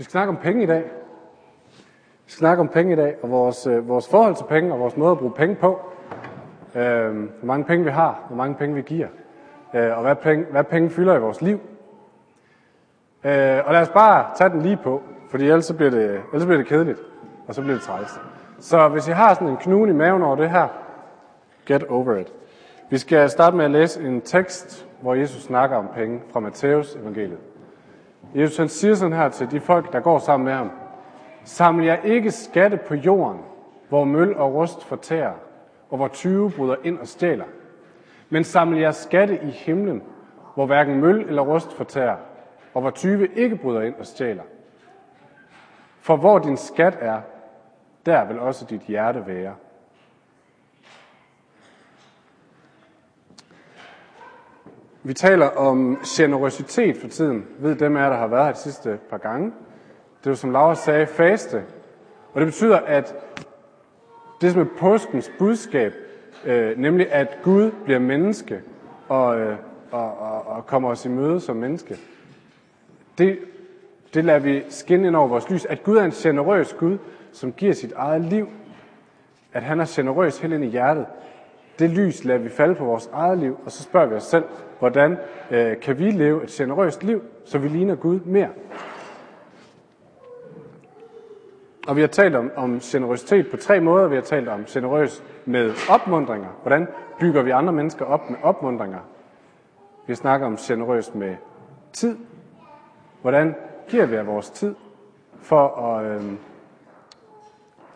Vi skal snakke om penge i dag. Vi skal snakke om penge i dag, og vores, øh, vores forhold til penge, og vores måde at bruge penge på. Øh, hvor mange penge vi har, hvor mange penge vi giver, øh, og hvad penge, hvad penge fylder i vores liv. Øh, og lad os bare tage den lige på, fordi ellers så bliver det, ellers bliver det kedeligt, og så bliver det træls. Så hvis I har sådan en knude i maven over det her, get over it. Vi skal starte med at læse en tekst, hvor Jesus snakker om penge fra Matteus evangeliet. Jesus han siger sådan her til de folk, der går sammen med ham. Saml jer ikke skatte på jorden, hvor møl og rust fortærer, og hvor tyve bryder ind og stjæler. Men saml jer skatte i himlen, hvor hverken møl eller rust fortærer, og hvor tyve ikke bryder ind og stjæler. For hvor din skat er, der vil også dit hjerte være. Vi taler om generøsitet for tiden. Ved dem af jer, der har været her de sidste par gange. Det er jo, som Laura sagde, faste. Og det betyder, at det som er påskens budskab, øh, nemlig at Gud bliver menneske og, øh, og, og, og kommer os i møde som menneske, det, det lader vi skinne ind over vores lys. At Gud er en generøs Gud, som giver sit eget liv. At han er generøs helt ind i hjertet. Det lys lader vi falde på vores eget liv, og så spørger vi os selv, hvordan øh, kan vi leve et generøst liv, så vi ligner Gud mere. Og vi har talt om, om generøsitet på tre måder. Vi har talt om generøs med opmundringer. Hvordan bygger vi andre mennesker op med opmundringer? Vi snakker om generøs med tid. Hvordan giver vi af vores tid for at øh,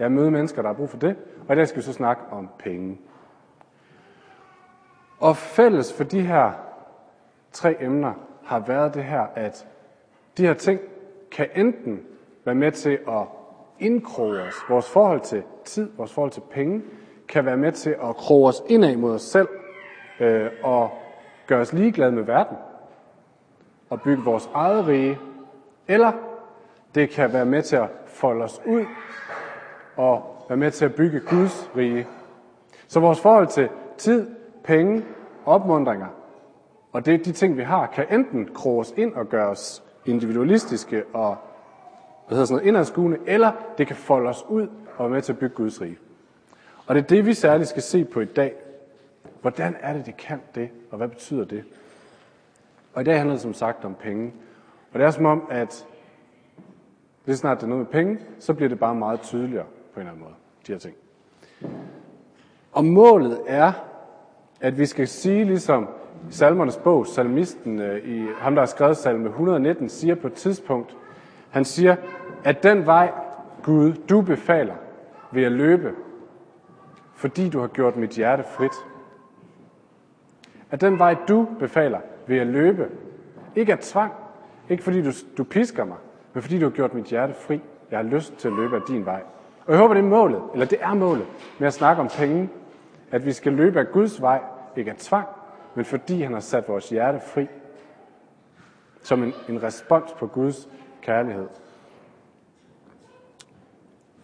ja, møde mennesker, der har brug for det? Og i dag skal vi så snakke om penge. Og fælles for de her tre emner har været det her, at de her ting kan enten være med til at indkroge os. Vores forhold til tid, vores forhold til penge, kan være med til at kroge os indad mod os selv øh, og gøre os ligeglade med verden og bygge vores eget rige. Eller det kan være med til at folde os ud og være med til at bygge Guds rige. Så vores forhold til tid, penge, opmundringer og det, de ting, vi har, kan enten kroges ind og gøres individualistiske og hvad hedder sådan noget, indadskuende, eller det kan folde os ud og være med til at bygge Guds rige. Og det er det, vi særligt skal se på i dag. Hvordan er det, det kan det, og hvad betyder det? Og i dag handler det som sagt om penge. Og det er som om, at lige snart det er noget med penge, så bliver det bare meget tydeligere på en eller anden måde, de her ting. Og målet er, at vi skal sige ligesom salmernes bog, salmisten, øh, i, ham der har skrevet salme 119, siger på et tidspunkt, han siger, at den vej, Gud, du befaler, vil jeg løbe, fordi du har gjort mit hjerte frit. At den vej, du befaler, vil jeg løbe. Ikke af tvang, ikke fordi du, du pisker mig, men fordi du har gjort mit hjerte fri. Jeg har lyst til at løbe af din vej. Og jeg håber, det er målet, eller det er målet, med at snakke om penge, at vi skal løbe af Guds vej, ikke af tvang, men fordi han har sat vores hjerte fri. Som en, en respons på Guds kærlighed.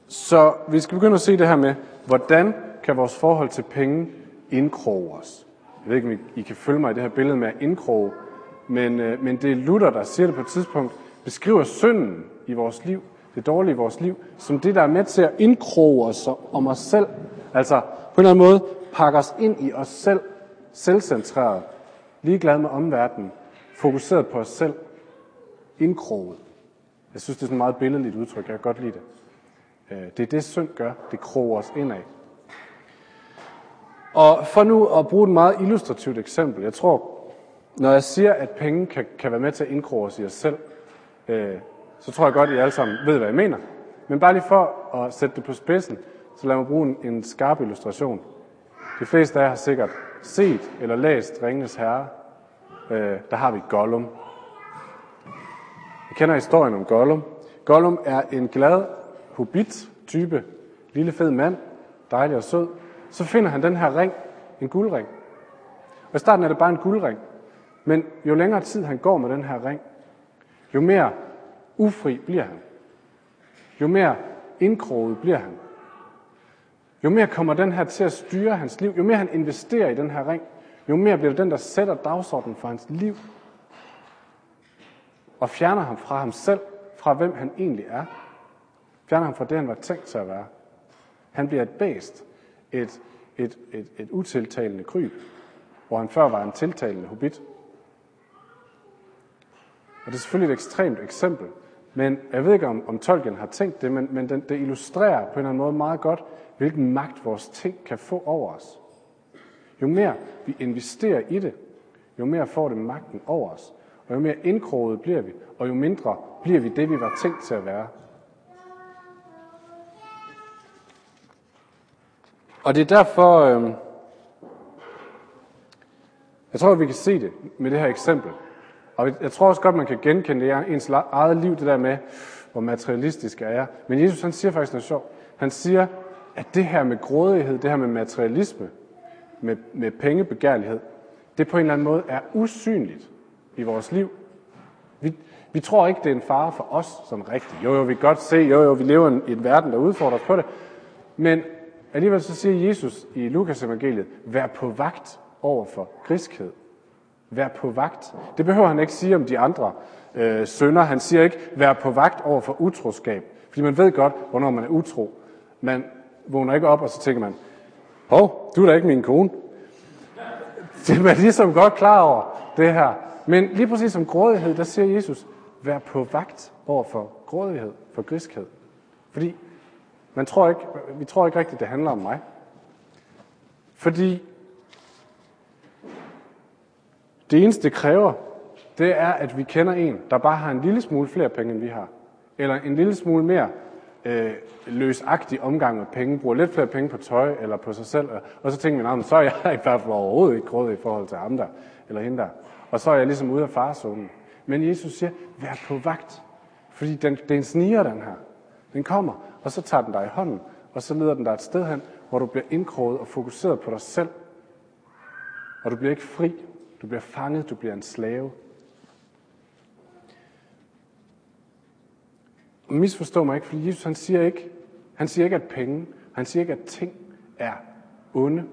Så vi skal begynde at se det her med, hvordan kan vores forhold til penge indkroge os. Jeg ved ikke, om I kan følge mig i det her billede med at indkroge, men, øh, men det er Luther, der siger det på et tidspunkt, beskriver synden i vores liv, det dårlige i vores liv, som det, der er med til at indkroge os om os selv. Altså på en eller anden måde pakke os ind i os selv, selvcentreret, ligeglad med omverdenen, fokuseret på os selv, indkroget. Jeg synes, det er sådan et meget billedligt udtryk. Jeg kan godt lide det. Øh, det er det, synd gør. Det kroger os indad. Og for nu at bruge et meget illustrativt eksempel. Jeg tror, når jeg siger, at penge kan, kan være med til at indkroge os i os selv, øh, så tror jeg godt, at I alle sammen ved, hvad jeg mener. Men bare lige for at sætte det på spidsen, så lad mig bruge en, en skarp illustration. De fleste af jer har sikkert set eller læst Ringenes Herre. Øh, der har vi Gollum. Jeg kender historien om Gollum. Gollum er en glad hobbit-type, lille fed mand, dejlig og sød. Så finder han den her ring, en guldring. Og i starten er det bare en guldring. Men jo længere tid han går med den her ring, jo mere ufri bliver han. Jo mere indkroget bliver han. Jo mere kommer den her til at styre hans liv, jo mere han investerer i den her ring, jo mere bliver det den, der sætter dagsordenen for hans liv. Og fjerner ham fra ham selv, fra, hvem han egentlig er. Fjerner ham fra det, han var tænkt til at være. Han bliver et bæst, et, et, et, et utiltalende kryb, hvor han før var en tiltalende hobbit. Og det er selvfølgelig et ekstremt eksempel, men jeg ved ikke, om, om Tolkien har tænkt det, men, men den, det illustrerer på en eller anden måde meget godt, hvilken magt vores ting kan få over os. Jo mere vi investerer i det, jo mere får det magten over os. Og jo mere indkroget bliver vi, og jo mindre bliver vi det, vi var tænkt til at være. Og det er derfor, øh, jeg tror, at vi kan se det med det her eksempel. Og jeg tror også godt, man kan genkende det i ens eget liv, det der med, hvor materialistisk er jeg. Men Jesus han siger faktisk noget sjovt. Han siger, at det her med grådighed, det her med materialisme, med, med pengebegærlighed, det på en eller anden måde er usynligt i vores liv. Vi, vi tror ikke, det er en fare for os som rigtigt. Jo, jo, vi kan godt se, jo, jo, vi lever i en verden, der udfordrer os på det. Men alligevel så siger Jesus i Lukas evangeliet, vær på vagt over for griskhed. Vær på vagt. Det behøver han ikke sige om de andre øh, sønder. Han siger ikke, vær på vagt over for utroskab. Fordi man ved godt, hvornår man er utro. Man vågner ikke op, og så tænker man, hov, du er da ikke min kone. Det er man ligesom godt klar over, det her. Men lige præcis som grådighed, der siger Jesus, vær på vagt over for grådighed, for griskhed. Fordi man tror ikke, vi tror ikke rigtigt, det handler om mig. Fordi det eneste, det kræver, det er, at vi kender en, der bare har en lille smule flere penge, end vi har. Eller en lille smule mere øh, løsagtig omgang med penge, bruger lidt flere penge på tøj eller på sig selv, og så tænker man, så er jeg i hvert fald overhovedet ikke grådig i forhold til ham der, eller hende der. Og så er jeg ligesom ude af farzonen. Men Jesus siger, vær på vagt, fordi den, den sniger, den her. Den kommer, og så tager den dig i hånden, og så leder den dig et sted hen, hvor du bliver indkroget og fokuseret på dig selv. Og du bliver ikke fri, du bliver fanget, du bliver en slave. Misforstå mig ikke, for Jesus han siger ikke, han siger ikke, at penge, han siger ikke, at ting er onde. Det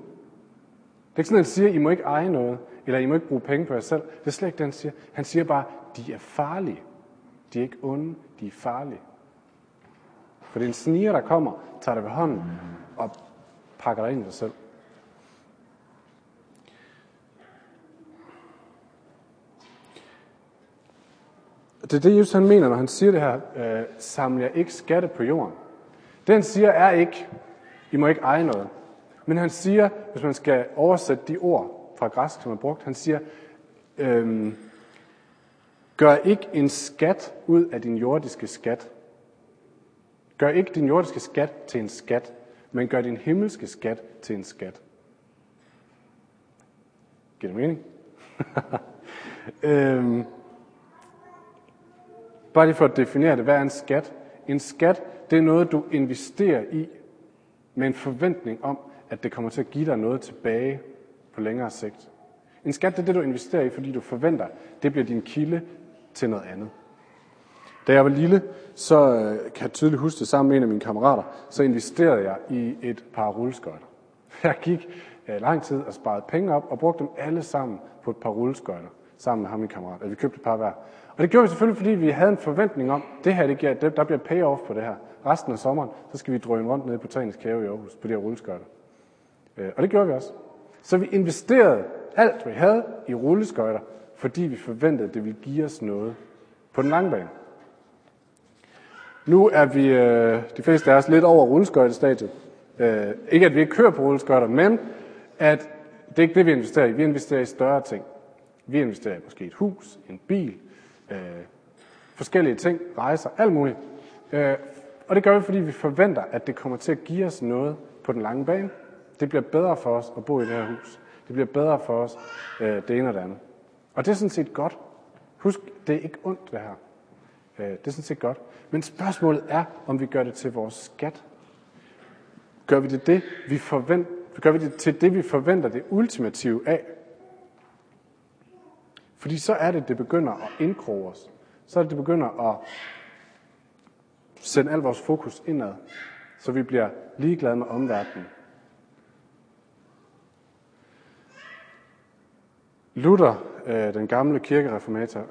er ikke sådan, at han siger, at I må ikke eje noget, eller I må ikke bruge penge på jer selv. Det er slet ikke det, han siger. Han siger bare, at de er farlige. De er ikke onde, de er farlige. For det er en sniger, der kommer, tager dig ved hånden og pakker dig ind i dig selv. Det er det, Jesus han mener, når han siger det her, øh, samler jeg ikke skatte på jorden. Det han siger er ikke, I må ikke eje noget. Men han siger, hvis man skal oversætte de ord fra græsk, som er brugt, han siger, øh, gør ikke en skat ud af din jordiske skat. Gør ikke din jordiske skat til en skat, men gør din himmelske skat til en skat. Giver det mening? øhm, Bare lige for at definere det, hvad er en skat? En skat, det er noget, du investerer i med en forventning om, at det kommer til at give dig noget tilbage på længere sigt. En skat, det er det, du investerer i, fordi du forventer, det bliver din kilde til noget andet. Da jeg var lille, så øh, kan jeg tydeligt huske det sammen med en af mine kammerater, så investerede jeg i et par rulleskøjter. Jeg gik øh, lang tid og sparede penge op og brugte dem alle sammen på et par rulleskøjter sammen med ham min kammerat. Vi købte et par hver. Og det gjorde vi selvfølgelig, fordi vi havde en forventning om, det her, det giver, der bliver payoff på det her. Resten af sommeren, så skal vi drøne rundt nede på Botanisk Have i Aarhus, på de her rulleskøjter. Øh, og det gjorde vi også. Så vi investerede alt, hvad vi havde i rulleskøjter, fordi vi forventede, at det ville give os noget på den lange bane. Nu er vi, øh, de fleste af os, lidt over rulleskøjtestadiet. Øh, ikke at vi ikke kører på rulleskøjter, men at det er ikke det, vi investerer i. Vi investerer i større ting. Vi investerer i måske et hus, en bil, øh, forskellige ting, rejser, alt muligt. Øh, og det gør vi, fordi vi forventer, at det kommer til at give os noget på den lange bane. Det bliver bedre for os at bo i det her hus. Det bliver bedre for os øh, det ene og det andet. Og det er sådan set godt. Husk, det er ikke ondt, det her. Øh, det er sådan set godt. Men spørgsmålet er, om vi gør det til vores skat. Gør vi det, det vi forventer, gør vi det til det, vi forventer det ultimative af? Fordi så er det, det begynder at indkroge os. Så er det, det begynder at sende al vores fokus indad, så vi bliver ligeglade med omverdenen. Luther, øh, den gamle kirkereformator,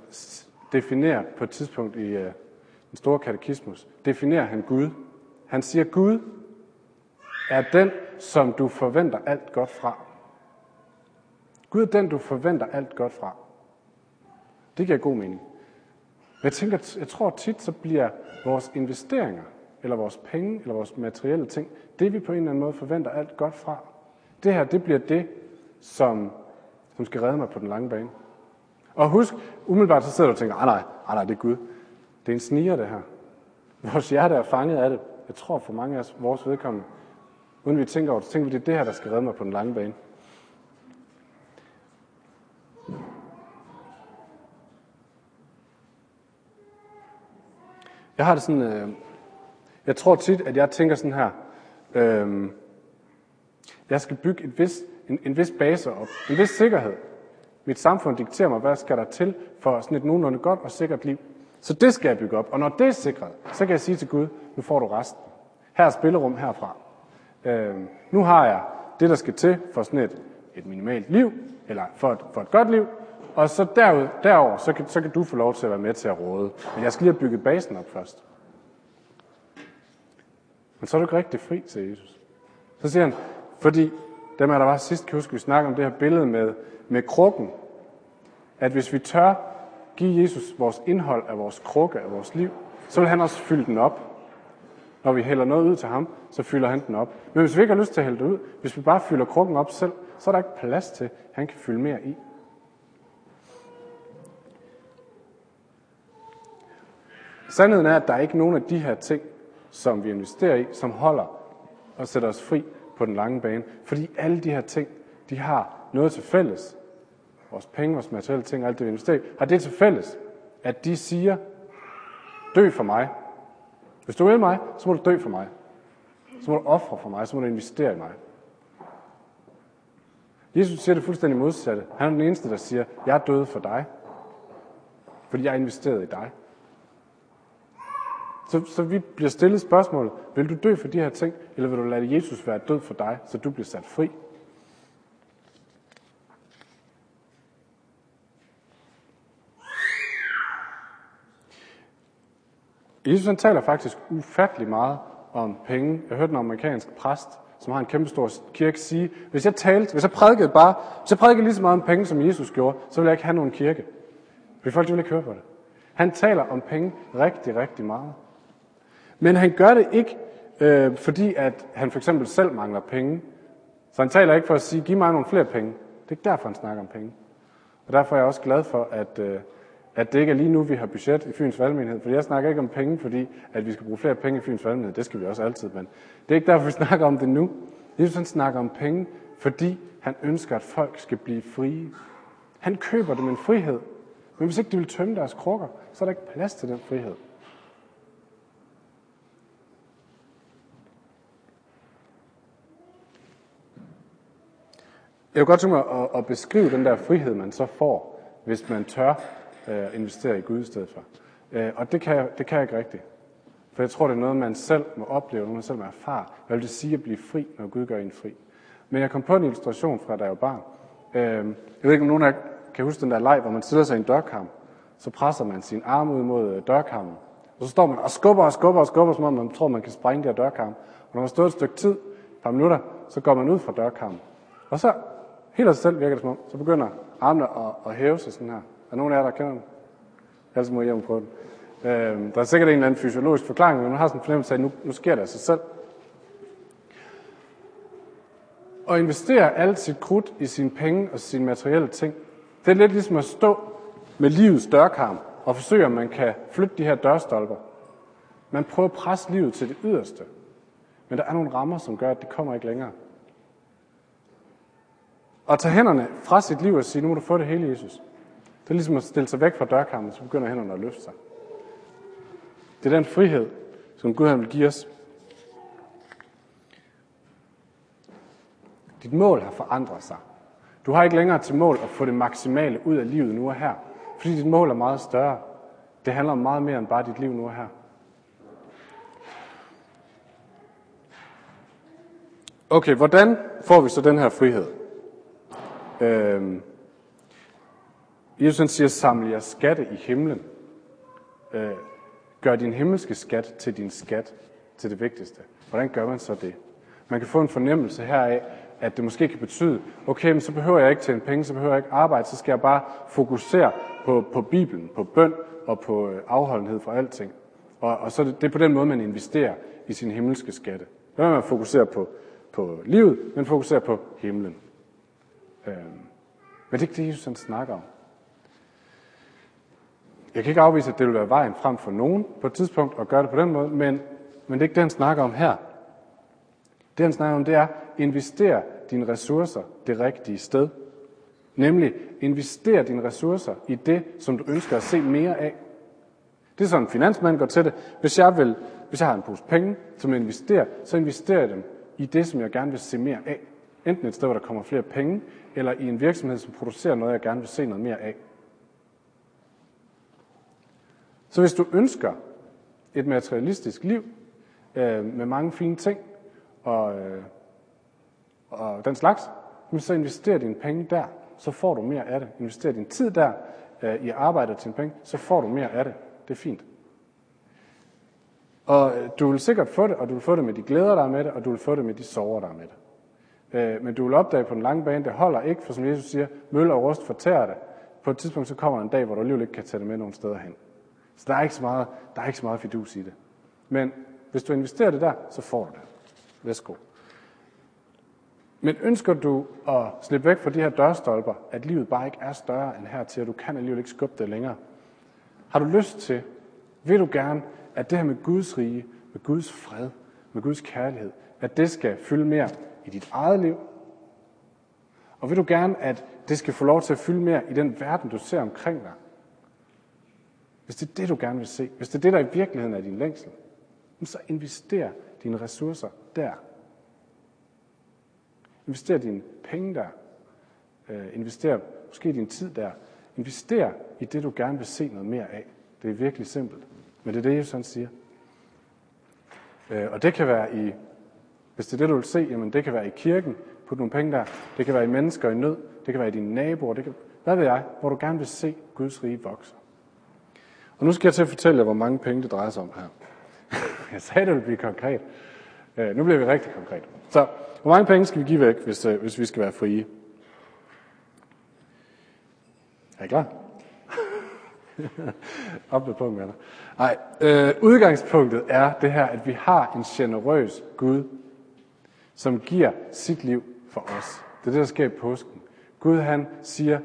definerer på et tidspunkt i øh, den store katekismus, definerer han Gud. Han siger, Gud er den, som du forventer alt godt fra. Gud er den, du forventer alt godt fra. Det giver god mening. Jeg tænker, jeg tror tit, så bliver vores investeringer, eller vores penge, eller vores materielle ting, det vi på en eller anden måde forventer alt godt fra. Det her, det bliver det, som, som skal redde mig på den lange bane. Og husk, umiddelbart så sidder du og tænker, ah, nej, nej, nej, det er Gud. Det er en sniger, det her. Vores hjerte er fanget af det. Jeg tror for mange af os, vores vedkommende, uden vi tænker over det, tænker vi, det er det her, der skal redde mig på den lange bane. Jeg har det sådan, øh, jeg tror tit, at jeg tænker sådan her, øh, jeg skal bygge et vis, en, en vis base op, en vis sikkerhed. Mit samfund dikterer mig, hvad skal der til for sådan et nogenlunde godt og sikkert liv. Så det skal jeg bygge op. Og når det er sikret, så kan jeg sige til Gud, nu får du resten. Her er spillerum herfra. Øh, nu har jeg det, der skal til for sådan et, et minimalt liv, eller for et, for et godt liv, og så derud, derover, så kan, så kan du få lov til at være med til at råde. Men jeg skal lige have bygget basen op først. Men så er du ikke rigtig fri, til Jesus. Så siger han, fordi dem er der var sidst, kan huske, vi snakkede om det her billede med, med krukken, at hvis vi tør give Jesus vores indhold af vores krukke, af vores liv, så vil han også fylde den op. Når vi hælder noget ud til ham, så fylder han den op. Men hvis vi ikke har lyst til at hælde det ud, hvis vi bare fylder krukken op selv, så er der ikke plads til, at han kan fylde mere i. Sandheden er, at der er ikke nogen af de her ting, som vi investerer i, som holder og sætter os fri på den lange bane. Fordi alle de her ting, de har noget til fælles. Vores penge, vores materielle ting, alt det vi investerer i, har det til fælles, at de siger, dø for mig. Hvis du vil mig, så må du dø for mig. Så må du ofre for mig, så må du investere i mig. Jesus siger det fuldstændig modsatte. Han er den eneste, der siger, jeg er død for dig. Fordi jeg har investeret i dig. Så, så vi bliver stillet spørgsmålet, vil du dø for de her ting, eller vil du lade Jesus være død for dig, så du bliver sat fri? Jesus han taler faktisk ufattelig meget om penge. Jeg hørte en amerikansk præst, som har en kæmpe stor kirke, sige, hvis jeg talte, hvis jeg prædikede bare, hvis jeg prædikede lige så meget om penge, som Jesus gjorde, så ville jeg ikke have nogen kirke. For folk ville ikke høre på det. Han taler om penge rigtig, rigtig meget. Men han gør det ikke, øh, fordi at han for eksempel selv mangler penge. Så han taler ikke for at sige, giv mig nogle flere penge. Det er ikke derfor, han snakker om penge. Og derfor er jeg også glad for, at, øh, at det ikke er lige nu, vi har budget i Fyns Valgmenighed. For jeg snakker ikke om penge, fordi at vi skal bruge flere penge i Fyns Valgmenighed. Det skal vi også altid, men det er ikke derfor, vi snakker om det nu. Jesus han snakker om penge, fordi han ønsker, at folk skal blive frie. Han køber dem en frihed. Men hvis ikke de vil tømme deres krukker, så er der ikke plads til den frihed. Jeg kunne godt tænke mig at, at beskrive den der frihed, man så får, hvis man tør øh, investere i Gud i stedet for. Øh, og det kan, jeg, det kan jeg ikke rigtigt. For jeg tror, det er noget, man selv må opleve, noget man selv må erfare. Hvad vil det sige at blive fri, når Gud gør en fri? Men jeg kom på en illustration fra, da jeg var barn. Øh, jeg ved ikke, om nogen af jer kan huske den der leg, hvor man stiller sig i en dørkamp. Så presser man sin arm ud mod øh, dørkampen. Og så står man og skubber og skubber og skubber, som om man tror, man kan sprænge der dørkamp. Og når man har stået et stykke tid, et par minutter, så går man ud fra dørkampen. Og så Helt af sig selv virker det som om, så begynder armene at, at hæve sig sådan her. Er nogen af jer, der kender den? Ellers må I hjem prøve den. Øh, der er sikkert en eller anden fysiologisk forklaring, men man har sådan en fornemmelse af, at nu, nu sker det af sig selv. At investere alt sit krudt i sine penge og sine materielle ting, det er lidt ligesom at stå med livets dørkarm og forsøge, om man kan flytte de her dørstolper. Man prøver at presse livet til det yderste. Men der er nogle rammer, som gør, at det kommer ikke længere. Og tage hænderne fra sit liv og sige, nu må du få det hele, Jesus. Det er ligesom at stille sig væk fra dørkarmen, så begynder hænderne at løfte sig. Det er den frihed, som Gud han vil give os. Dit mål har forandret sig. Du har ikke længere til mål at få det maksimale ud af livet nu og her. Fordi dit mål er meget større. Det handler om meget mere end bare dit liv nu og her. Okay, hvordan får vi så den her frihed? Øh, Jesus han siger, samle jer skatte i himlen. Øh, gør din himmelske skat til din skat, til det vigtigste. Hvordan gør man så det? Man kan få en fornemmelse heraf, at det måske kan betyde, okay, men så behøver jeg ikke tjene penge, så behøver jeg ikke arbejde, så skal jeg bare fokusere på, på Bibelen, på bøn og på øh, afholdenhed for alting. Og, og så det, det er på den måde, man investerer i sin himmelske skatte. Det er man fokuserer på, på livet, men fokuserer på himlen. Øhm, men det er ikke det, Jesus han snakker om. Jeg kan ikke afvise, at det vil være vejen frem for nogen på et tidspunkt at gøre det på den måde, men, men det er ikke det, han snakker om her. Det, han snakker om, det er, investere dine ressourcer det rigtige sted. Nemlig, investere dine ressourcer i det, som du ønsker at se mere af. Det er sådan, en finansmand går til det. Hvis jeg, vil, hvis jeg har en pose penge, som jeg investerer, så investerer jeg dem i det, som jeg gerne vil se mere af. Enten et sted, hvor der kommer flere penge, eller i en virksomhed, som producerer noget, jeg gerne vil se noget mere af. Så hvis du ønsker et materialistisk liv øh, med mange fine ting og, øh, og den slags, så investerer dine penge der, så får du mere af det. Investerer din tid der øh, i arbejde til penge, så får du mere af det. Det er fint. Og øh, du vil sikkert få det, og du vil få det med de glæder, der er med det, og du vil få det med de sorger, der er med det. Øh, men du vil opdage på den lange bane, det holder ikke, for som Jesus siger, møl og rust fortærer det. På et tidspunkt så kommer en dag, hvor du alligevel ikke kan tage det med nogen steder hen. Så der er ikke så meget, der er ikke så meget fidus i det. Men hvis du investerer det der, så får du det. Værsgo. Men ønsker du at slippe væk fra de her dørstolper, at livet bare ikke er større end her til, at du kan alligevel ikke skubbe det længere? Har du lyst til, vil du gerne, at det her med Guds rige, med Guds fred, med Guds kærlighed, at det skal fylde mere i dit eget liv? Og vil du gerne, at det skal få lov til at fylde mere i den verden, du ser omkring dig? Hvis det er det, du gerne vil se, hvis det er det, der i virkeligheden er din længsel, så invester dine ressourcer der. Invester dine penge der. Øh, invester måske din tid der. Invester i det, du gerne vil se noget mere af. Det er virkelig simpelt. Men det er det, Jesus han siger. Øh, og det kan være i, hvis det er det, du vil se, jamen det kan være i kirken, put nogle penge der. Det kan være i mennesker i nød. Det kan være i dine naboer. Det kan, hvad ved jeg, hvor du gerne vil se Guds rige vokse. Og nu skal jeg til at fortælle jer, hvor mange penge det drejer sig om her. jeg sagde, det ville blive konkret. Øh, nu bliver vi rigtig konkret. Så, hvor mange penge skal vi give væk, hvis, øh, hvis vi skal være frie? Er I klar? Op med punkt. Nej, øh, udgangspunktet er det her, at vi har en generøs Gud, som giver sit liv for os. Det er det, der sker i påsken. Gud han siger,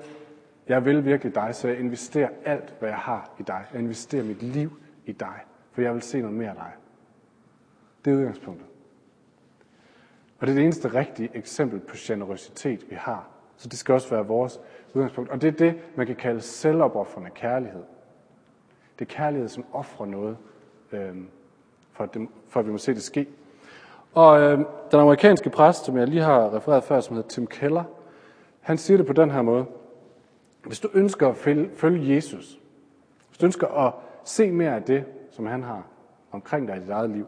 jeg vil virkelig dig, så jeg investerer alt, hvad jeg har i dig. Jeg investerer mit liv i dig, for jeg vil se noget mere af dig. Det er udgangspunktet. Og det er det eneste rigtige eksempel på generøsitet, vi har. Så det skal også være vores udgangspunkt. Og det er det, man kan kalde selvopoffrende kærlighed. Det er kærlighed, som offrer noget, øh, for, at det, for at vi må se det ske. Og øh, den amerikanske præst, som jeg lige har refereret før, som hedder Tim Keller, han siger det på den her måde. Hvis du ønsker at følge Jesus, hvis du ønsker at se mere af det, som han har omkring dig i dit eget liv,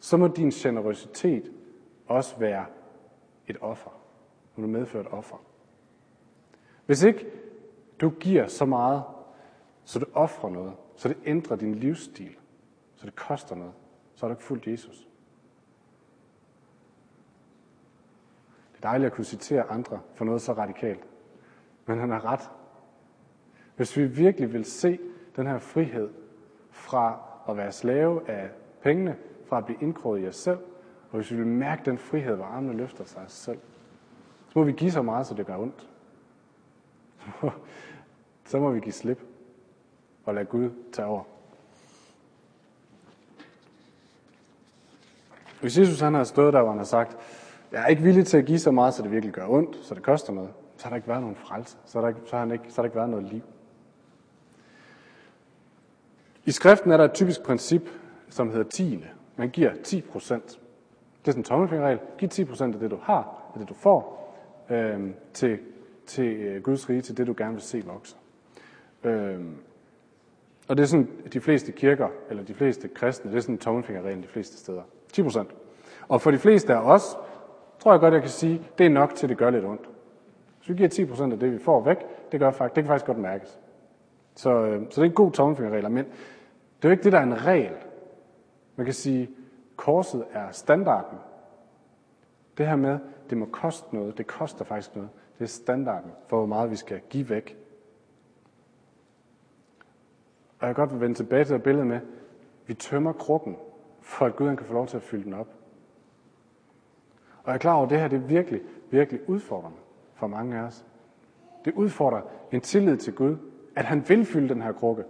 så må din generøsitet også være et offer. Må du medføre et offer. Hvis ikke du giver så meget, så du offrer noget, så det ændrer din livsstil, så det koster noget, så har du ikke fulgt Jesus. Det er dejligt at kunne citere andre for noget så radikalt. Men han har ret. Hvis vi virkelig vil se den her frihed fra at være slave af pengene, fra at blive indkroget i os selv, og hvis vi vil mærke den frihed, hvor armene løfter sig af os selv, så må vi give så meget, så det gør ondt. Så må vi give slip og lade Gud tage over. Hvis Jesus han har stået der, hvor han har sagt, jeg er ikke villig til at give så meget, så det virkelig gør ondt, så det koster noget, så har der ikke været nogen frelse. Så har der ikke, så har han ikke, så har der ikke været noget liv. I skriften er der et typisk princip, som hedder tiende. Man giver 10 procent. Det er sådan en tommelfingerregel. Giv 10 procent af det, du har, af det, du får, øh, til, til øh, Guds rige, til det, du gerne vil se vokse. Øh, og det er sådan, de fleste kirker, eller de fleste kristne, det er sådan en tommelfingerregel de fleste steder. 10 procent. Og for de fleste af os, tror jeg godt, jeg kan sige, det er nok til, det gør lidt ondt. Hvis vi giver 10% af det, vi får væk, det, gør faktisk, det kan faktisk godt mærkes. Så, øh, så det er en god tommelfingerregel. Men Det er jo ikke det, der er en regel. Man kan sige, korset er standarden. Det her med, det må koste noget, det koster faktisk noget. Det er standarden for, hvor meget vi skal give væk. Og jeg kan godt vende tilbage til det billede med, vi tømmer krukken, for at Gud kan få lov til at fylde den op. Og jeg er klar over, at det her det er virkelig, virkelig udfordrende for mange af os. Det udfordrer en tillid til Gud, at han vil fylde den her krukke.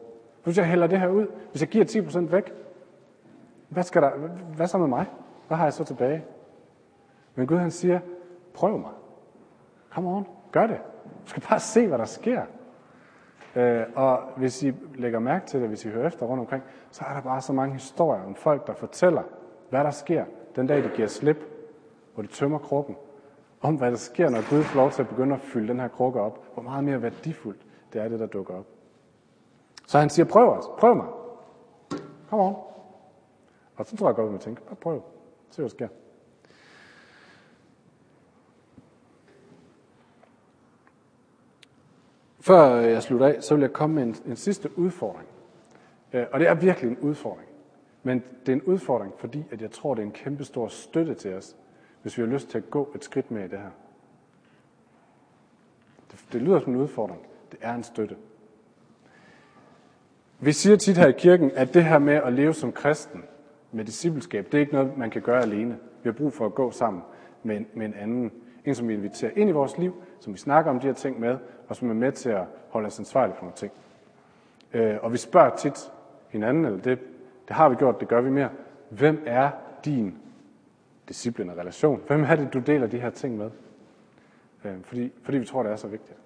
Hvis jeg hælder det her ud, hvis jeg giver 10% væk, hvad, skal der, hvad så med mig? Hvad har jeg så tilbage? Men Gud han siger, prøv mig. Kom on, gør det. Du skal bare se, hvad der sker. Øh, og hvis I lægger mærke til det, hvis I hører efter rundt omkring, så er der bare så mange historier om folk, der fortæller, hvad der sker den dag, de giver slip, hvor det tømmer krukken. Om hvad der sker, når Gud får lov til at begynde at fylde den her krukke op. Hvor meget mere værdifuldt det er det, der dukker op. Så han siger, prøv os, prøv mig. Kom on. Og så tror jeg godt, at man tænker, bare prøv. Se, hvad der sker. Før jeg slutter af, så vil jeg komme med en, en sidste udfordring. Øh, og det er virkelig en udfordring. Men det er en udfordring, fordi at jeg tror, det er en kæmpe stor støtte til os, hvis vi har lyst til at gå et skridt med i det her. Det, det lyder som en udfordring. Det er en støtte. Vi siger tit her i kirken, at det her med at leve som kristen med discipleskab, det er ikke noget, man kan gøre alene. Vi har brug for at gå sammen med en, med en anden. En, som vi inviterer ind i vores liv, som vi snakker om de her ting med, og som er med til at holde os ansvarlige for nogle ting. Øh, og vi spørger tit hinanden, eller det, det har vi gjort, det gør vi mere. Hvem er din disciplin og relation? Hvem er det, du deler de her ting med? Øhm, fordi, fordi vi tror, det er så vigtigt.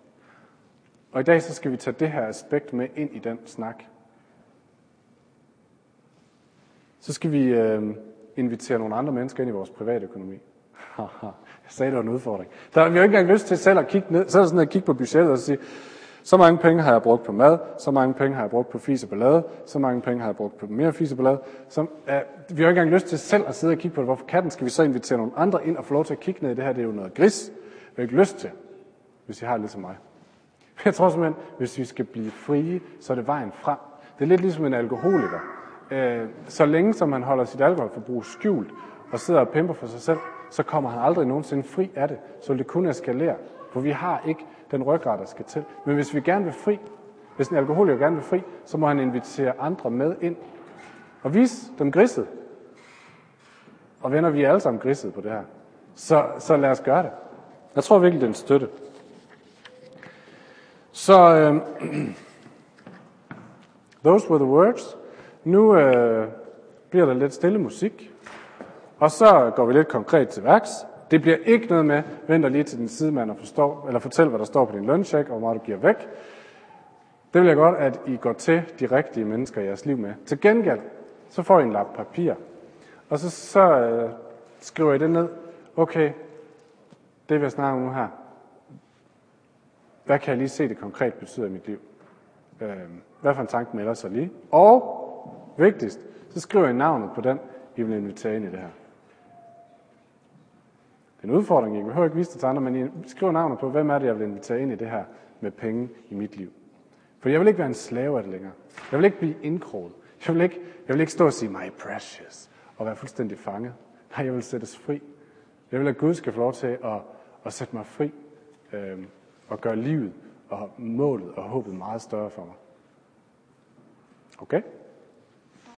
Og i dag så skal vi tage det her aspekt med ind i den snak. Så skal vi øh, invitere nogle andre mennesker ind i vores private økonomi. Jeg sagde, det var en udfordring. Der, vi har ikke engang lyst til selv at kigge ned, så sådan at kigge på budgettet og sige, så mange penge har jeg brugt på mad, så mange penge har jeg brugt på fis og ballade, så mange penge har jeg brugt på mere fis og ballade. Så, øh, vi har ikke engang lyst til selv at sidde og kigge på det. Hvorfor katten skal vi så invitere nogle andre ind og få lov til at kigge ned i det her? Det er jo noget gris. Vi har ikke lyst til, hvis I har det ligesom mig. Jeg tror simpelthen, hvis vi skal blive frie, så er det vejen frem. Det er lidt ligesom en alkoholiker. Øh, så længe som han holder sit alkoholforbrug skjult og sidder og pimper for sig selv, så kommer han aldrig nogensinde fri af det. Så vil det kun eskalere. For vi har ikke den ryggrad, der skal til. Men hvis vi gerne vil fri, hvis en alkoholiker gerne vil fri, så må han invitere andre med ind og vise dem griset. Og venner, vi er alle sammen griset på det her. Så, så lad os gøre det. Jeg tror virkelig, det er en støtte. Så øh, those were the words. Nu øh, bliver der lidt stille musik. Og så går vi lidt konkret til værks. Det bliver ikke noget med, venter lige til din sidemand og forstår, eller fortæl, hvad der står på din løncheck, og hvor meget du giver væk. Det vil jeg godt, at I går til de rigtige mennesker i jeres liv med. Til gengæld, så får I en lap papir. Og så, så øh, skriver I det ned. Okay, det vil jeg snakke om nu her. Hvad kan jeg lige se det konkret betyder i mit liv? Øh, hvad for en tanke melder sig lige? Og vigtigst, så skriver I navnet på den, I vil invitere ind i det her. En udfordring, jeg behøver ikke vise det til andre, men I skriver navnet på, hvem er det, jeg vil invitere ind i det her med penge i mit liv. For jeg vil ikke være en slave af det længere. Jeg vil ikke blive indkroget. Jeg vil ikke, jeg vil ikke stå og sige, my precious, og være fuldstændig fanget. Nej, jeg vil sættes fri. Jeg vil, at Gud skal få lov til at, at sætte mig fri, øh, og gøre livet og målet og håbet meget større for mig. Okay?